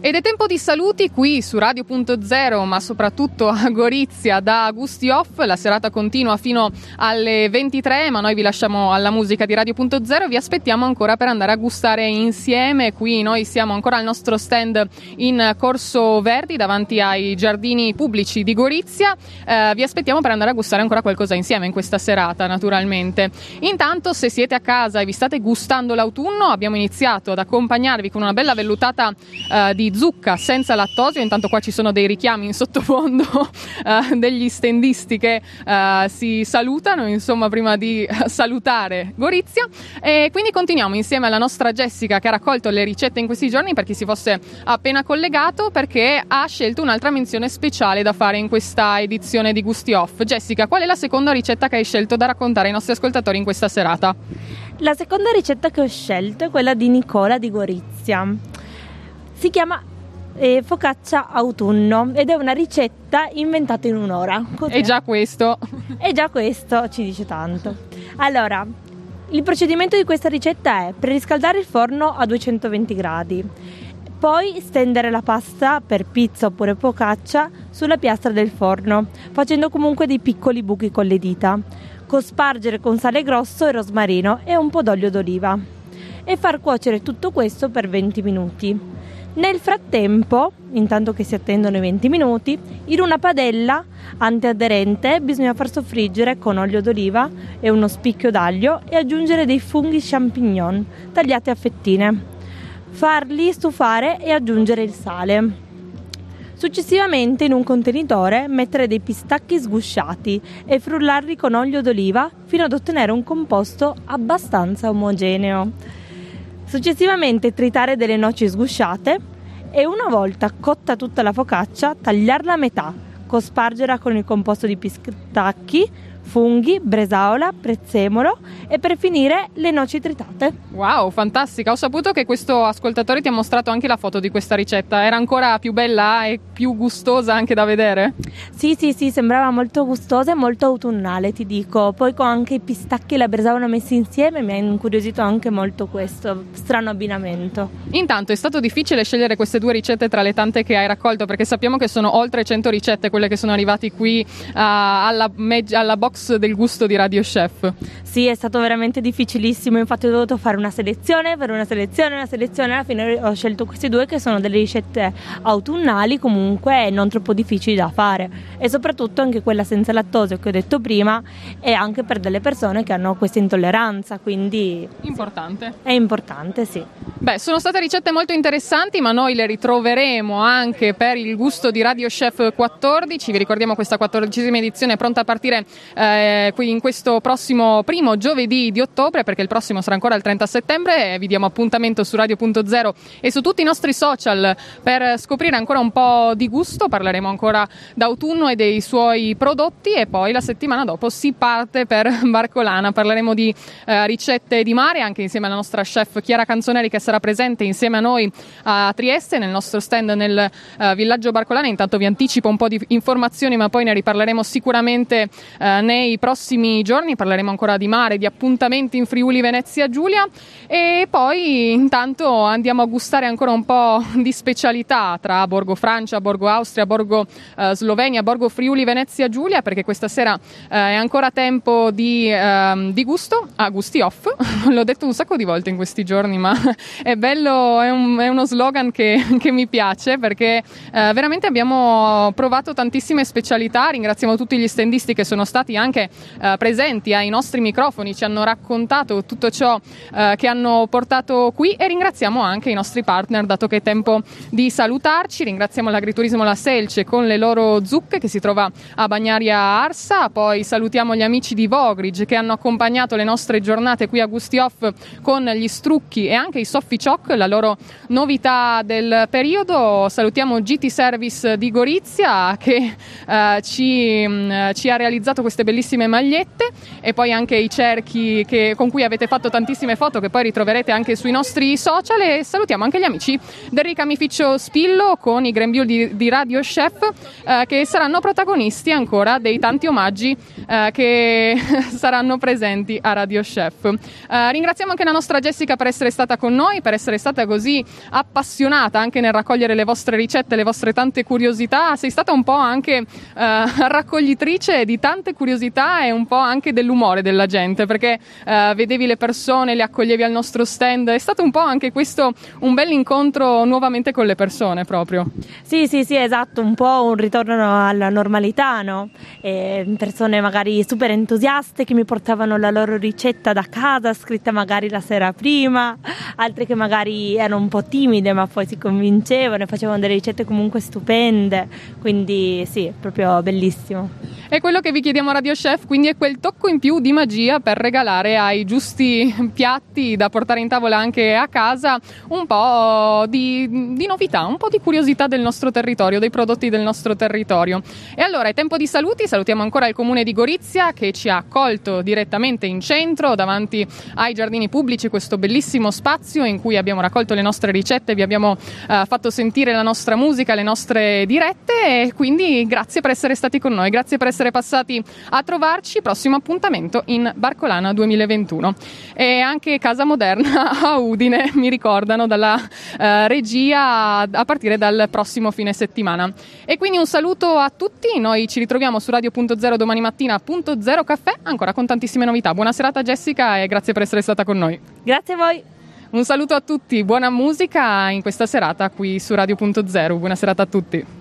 Ed è tempo di saluti qui su Radio.0, ma soprattutto a Gorizia da Gusti Off. La serata continua fino alle 23, ma noi vi lasciamo alla musica di Radio.0. Vi aspettiamo ancora per andare a gustare insieme. Qui noi siamo ancora al nostro stand in Corso Verdi, davanti ai giardini pubblici di Gorizia. Eh, vi aspettiamo per andare a gustare ancora qualcosa insieme in questa serata, naturalmente. Intanto, se siete a casa e vi state gustando l'autunno, abbiamo iniziato ad accompagnarvi con una bella vellutata eh, di zucca senza lattosio. Intanto qua ci sono dei richiami in sottofondo uh, degli stendisti che uh, si salutano, insomma, prima di salutare Gorizia. E quindi continuiamo insieme alla nostra Jessica che ha raccolto le ricette in questi giorni per chi si fosse appena collegato perché ha scelto un'altra menzione speciale da fare in questa edizione di Gusti Off. Jessica, qual è la seconda ricetta che hai scelto da raccontare ai nostri ascoltatori in questa serata? La seconda ricetta che ho scelto è quella di Nicola di Gorizia. Si chiama eh, focaccia autunno ed è una ricetta inventata in un'ora. Cos'è? E già questo. E già questo ci dice tanto. Allora, il procedimento di questa ricetta è preriscaldare il forno a 220 gradi, poi stendere la pasta per pizza oppure focaccia sulla piastra del forno, facendo comunque dei piccoli buchi con le dita, cospargere con sale grosso e rosmarino e un po' d'olio d'oliva e far cuocere tutto questo per 20 minuti. Nel frattempo, intanto che si attendono i 20 minuti, in una padella antiaderente bisogna far soffriggere con olio d'oliva e uno spicchio d'aglio e aggiungere dei funghi champignon tagliati a fettine. Farli stufare e aggiungere il sale. Successivamente in un contenitore mettere dei pistacchi sgusciati e frullarli con olio d'oliva fino ad ottenere un composto abbastanza omogeneo. Successivamente tritare delle noci sgusciate e una volta cotta tutta la focaccia tagliarla a metà, cospargerla con il composto di pistacchi, funghi, bresaola, prezzemolo e per finire le noci tritate. Wow, fantastica! Ho saputo che questo ascoltatore ti ha mostrato anche la foto di questa ricetta. Era ancora più bella e più gustosa anche da vedere? Sì, sì, sì, sembrava molto gustosa e molto autunnale, ti dico. Poi con anche i pistacchi e la bresaola messi insieme mi ha incuriosito anche molto questo strano abbinamento. Intanto è stato difficile scegliere queste due ricette tra le tante che hai raccolto perché sappiamo che sono oltre 100 ricette quelle che sono arrivate qui uh, alla, alla box del gusto di Radio Chef. Sì, è stato veramente difficilissimo, infatti ho dovuto fare una selezione, per una selezione, una selezione, alla fine ho scelto queste due che sono delle ricette autunnali comunque non troppo difficili da fare e soprattutto anche quella senza lattosio che ho detto prima è anche per delle persone che hanno questa intolleranza, quindi importante. È importante, sì. Beh, sono state ricette molto interessanti, ma noi le ritroveremo anche per il gusto di Radio Chef 14. Vi ricordiamo questa quattordicesima edizione è pronta a partire eh, eh, in questo prossimo primo giovedì di ottobre, perché il prossimo sarà ancora il 30 settembre. Vi diamo appuntamento su Radio.0 e su tutti i nostri social per scoprire ancora un po' di gusto. Parleremo ancora d'autunno e dei suoi prodotti e poi la settimana dopo si parte per Barcolana. Parleremo di eh, ricette di mare anche insieme alla nostra chef Chiara Canzoneri che sarà presente insieme a noi a Trieste nel nostro stand nel eh, villaggio Barcolana. Intanto vi anticipo un po' di informazioni ma poi ne riparleremo sicuramente eh, nei prossimi giorni. Parleremo ancora di mare, di appuntamenti in Friuli Venezia Giulia. E poi intanto andiamo a gustare ancora un po' di specialità tra Borgo Francia, Borgo Austria, Borgo eh, Slovenia, Borgo Friuli Venezia Giulia perché questa sera eh, è ancora tempo di, eh, di gusto, ah, gusti off, l'ho detto un sacco di volte in questi giorni ma è bello, è, un, è uno slogan che, che, mi piace perché eh, veramente abbiamo provato tantissime specialità, ringraziamo tutti gli stendisti che sono stati anche eh, presenti ai nostri microfoni, ci hanno raccontato tutto ciò eh, che hanno portato qui e ringraziamo anche i nostri partner dato che è tempo di salutarci, ringraziamo l'agriturismo La Selce con le loro zucche che si trova a Bagnaria Arsa, poi salutiamo gli amici di Vogridge che hanno accompagnato le nostre giornate qui a Gusti Off con gli strucchi e anche i Soffi Choc, la loro novità del periodo, salutiamo GT Service di Gorizia che eh, ci, mh, mm, ci ha realizzato queste bellissime magliette e poi anche i cerchi che, con cui avete fatto tantissime foto che poi ritroverete anche sui nostri social e salutiamo anche gli amici del ricamificio Spillo con i Grembiul di, di Radio Chef eh, che saranno protagonisti ancora dei tanti omaggi eh, che saranno presenti a Radio Chef. Eh, ringraziamo anche la nostra Jessica per essere stata con noi, per essere stata così appassionata anche nel raccogliere le vostre ricette, le vostre tante curiosità. Sei stata un po' anche eh, raccoglitrice di tante curiosità e un po' anche dell'umore della gente, perché eh, vedevi le persone, le accoglievi al nostro stand. È stato un po' anche questo un bel incontro nuovamente con le persone proprio. Sì, sì, sì, esatto, un po' un ritorno alla normalità, no? E persone magari super entusiaste che mi portavano la loro ricetta da casa, scritta magari la sera prima, altre che magari erano un po' timide ma poi si convincevano e facevano delle ricette comunque stupende, quindi sì, proprio bellissimo. E quello che vi chiediamo a Radio Chef quindi è quel tocco in più di magia per regalare ai giusti piatti da portare in tavola anche a casa un po' di, di novità, un po' di curiosità del nostro territorio, dei prodotti del nostro territorio. E allora è tempo di saluti, salutiamo ancora il comune di Gorizia che ci ha accolto direttamente in centro davanti ai giardini pubblici, questo bellissimo spazio in cui abbiamo raccolto le nostre ricette, vi abbiamo uh, fatto sentire la nostra musica, le nostre dirette e quindi grazie per essere stati con noi, grazie per essere passati a trovarci. Prossimo appuntamento in Barcolana 2021. E anche Casa Moderna a Udine mi ricordano dalla uh, regia a partire dal prossimo fine settimana. E quindi un saluto a tutti. Noi ci ritroviamo su Radio.0 domani mattina, punto zero caffè, ancora con tantissime novità. Buona serata Jessica e grazie per essere stata con noi. Grazie a voi. Un saluto a tutti, buona musica in questa serata qui su Radio.0. Buona serata a tutti.